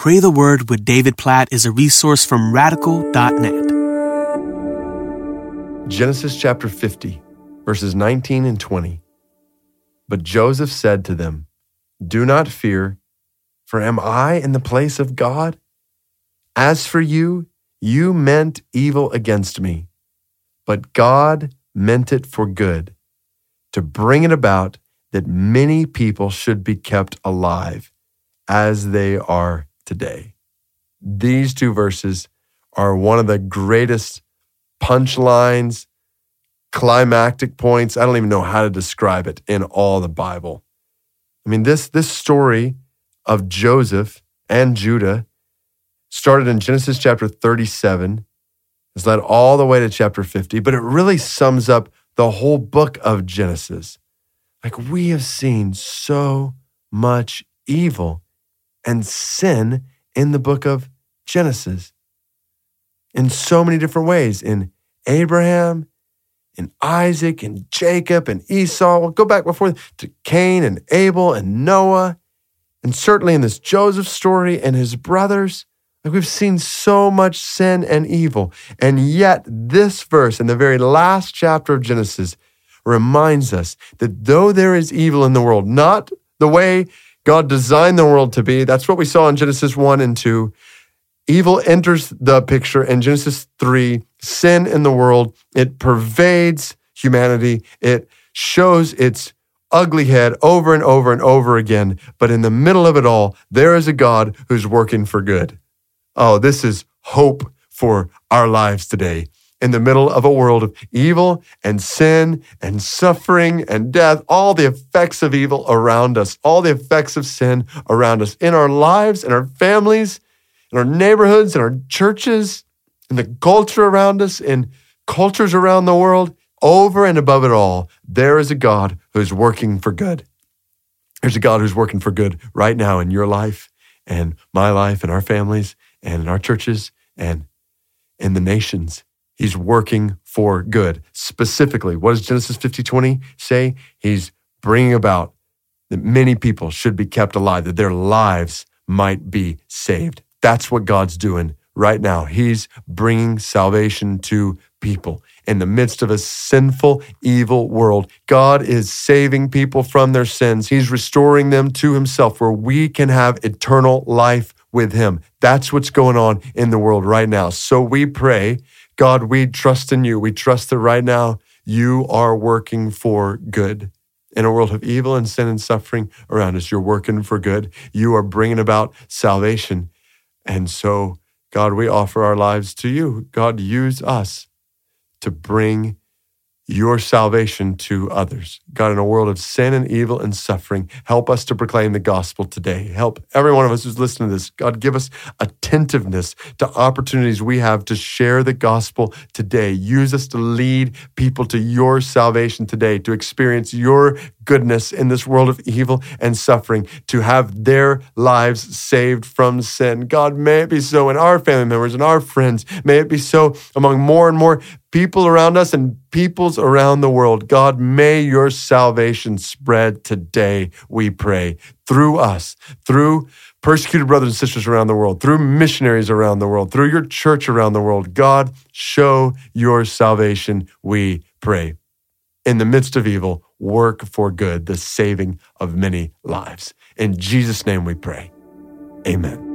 Pray the Word with David Platt is a resource from radical.net. Genesis chapter 50, verses 19 and 20. But Joseph said to them, Do not fear, for am I in the place of God? As for you, you meant evil against me, but God meant it for good, to bring it about that many people should be kept alive as they are today. These two verses are one of the greatest punchlines, climactic points. I don't even know how to describe it in all the Bible. I mean, this, this story of Joseph and Judah started in Genesis chapter 37, has led all the way to chapter 50, but it really sums up the whole book of Genesis. Like we have seen so much evil and sin in the book of Genesis in so many different ways in Abraham, in Isaac, and Jacob, and Esau. We'll go back before to Cain and Abel and Noah, and certainly in this Joseph story and his brothers. Like we've seen so much sin and evil. And yet, this verse in the very last chapter of Genesis reminds us that though there is evil in the world, not the way God designed the world to be, that's what we saw in Genesis 1 and 2. Evil enters the picture in Genesis 3, sin in the world, it pervades humanity, it shows its ugly head over and over and over again. But in the middle of it all, there is a God who's working for good. Oh, this is hope for our lives today in the middle of a world of evil and sin and suffering and death, all the effects of evil around us, all the effects of sin around us in our lives, in our families, in our neighborhoods, in our churches, in the culture around us, in cultures around the world. Over and above it all, there is a God who's working for good. There's a God who's working for good right now in your life and my life and our families and in our churches and in the nations. He's working for good. Specifically, what does Genesis 50 20 say? He's bringing about that many people should be kept alive, that their lives might be saved. That's what God's doing right now. He's bringing salvation to people in the midst of a sinful, evil world. God is saving people from their sins. He's restoring them to Himself where we can have eternal life with Him. That's what's going on in the world right now. So we pray God, we trust in you. We trust that right now you are working for good. In a world of evil and sin and suffering around us, you're working for good. You are bringing about salvation. And so, God, we offer our lives to you. God, use us to bring your salvation to others. God, in a world of sin and evil and suffering, help us to proclaim the gospel today. Help every one of us who's listening to this. God, give us attentiveness to opportunities we have to share the gospel today. Use us to lead people to your salvation today, to experience your goodness in this world of evil and suffering, to have their lives saved from sin. God, may it be so in our family members and our friends. May it be so among more and more people around us and peoples around the world. God, may your salvation spread today, we pray, through us, through persecuted brothers and sisters around the world, through missionaries around the world, through your church around the world. God, show your salvation, we pray. In the midst of evil, work for good, the saving of many lives. In Jesus' name we pray. Amen.